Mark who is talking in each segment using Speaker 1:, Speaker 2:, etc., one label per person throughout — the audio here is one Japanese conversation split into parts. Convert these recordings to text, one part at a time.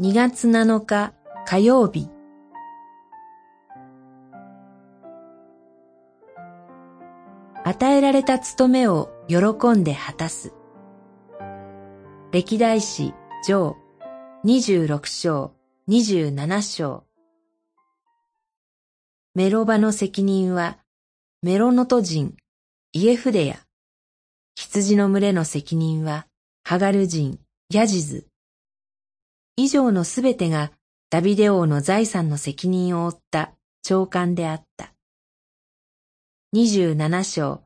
Speaker 1: 2月7日火曜日。与えられた務めを喜んで果たす。歴代史上26章27章。メロバの責任はメロノト人イエフデヤ。羊の群れの責任はハガル人ヤジズ。以上のすべてがダビデ王の財産の責任を負った長官であった。27章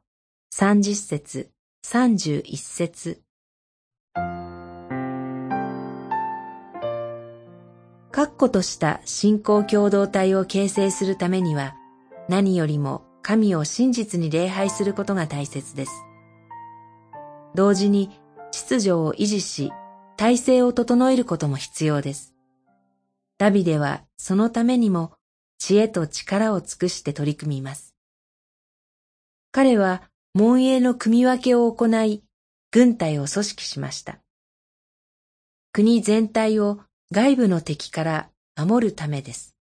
Speaker 1: 30節31節確固とした信仰共同体を形成するためには何よりも神を真実に礼拝することが大切です。同時に秩序を維持し体制を整えることも必要です。ダビデはそのためにも知恵と力を尽くして取り組みます。彼は門営の組み分けを行い、軍隊を組織しました。国全体を外部の敵から守るためです。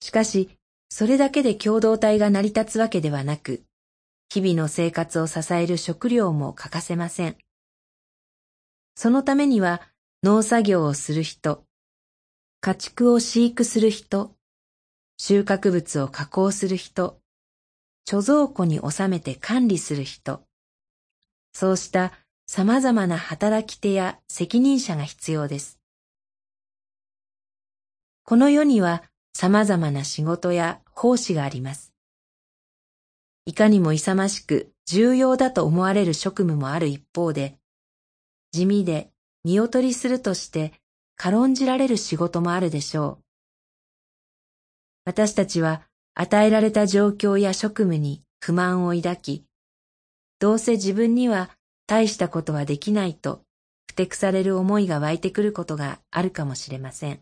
Speaker 1: しかし、それだけで共同体が成り立つわけではなく、日々の生活を支える食料も欠かせません。そのためには農作業をする人、家畜を飼育する人、収穫物を加工する人、貯蔵庫に収めて管理する人、そうした様々な働き手や責任者が必要です。この世には様々な仕事や奉仕があります。いかにも勇ましく重要だと思われる職務もある一方で、地味で見劣りするとして軽んじられる仕事もあるでしょう。私たちは与えられた状況や職務に不満を抱き、どうせ自分には大したことはできないと、ふてくされる思いが湧いてくることがあるかもしれません。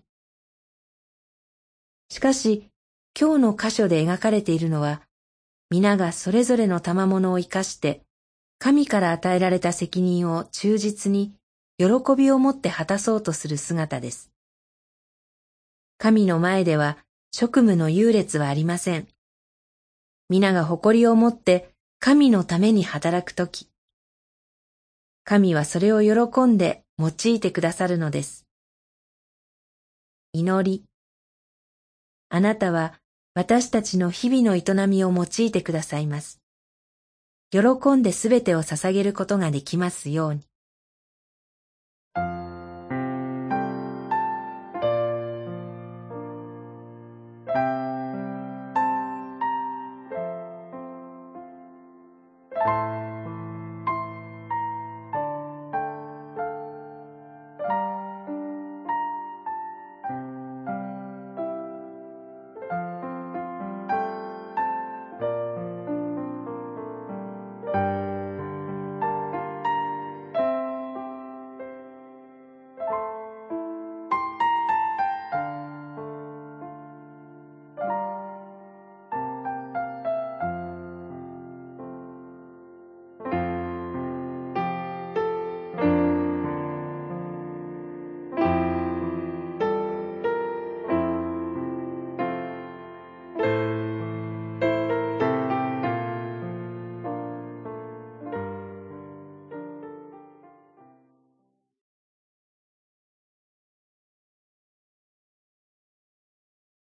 Speaker 1: しかし、今日の箇所で描かれているのは、皆がそれぞれの賜物を生かして、神から与えられた責任を忠実に、喜びを持って果たそうとする姿です。神の前では職務の優劣はありません。皆が誇りを持って神のために働くとき、神はそれを喜んで用いてくださるのです。祈り。あなたは私たちの日々の営みを用いてくださいます。喜んですべてを捧げることができますように。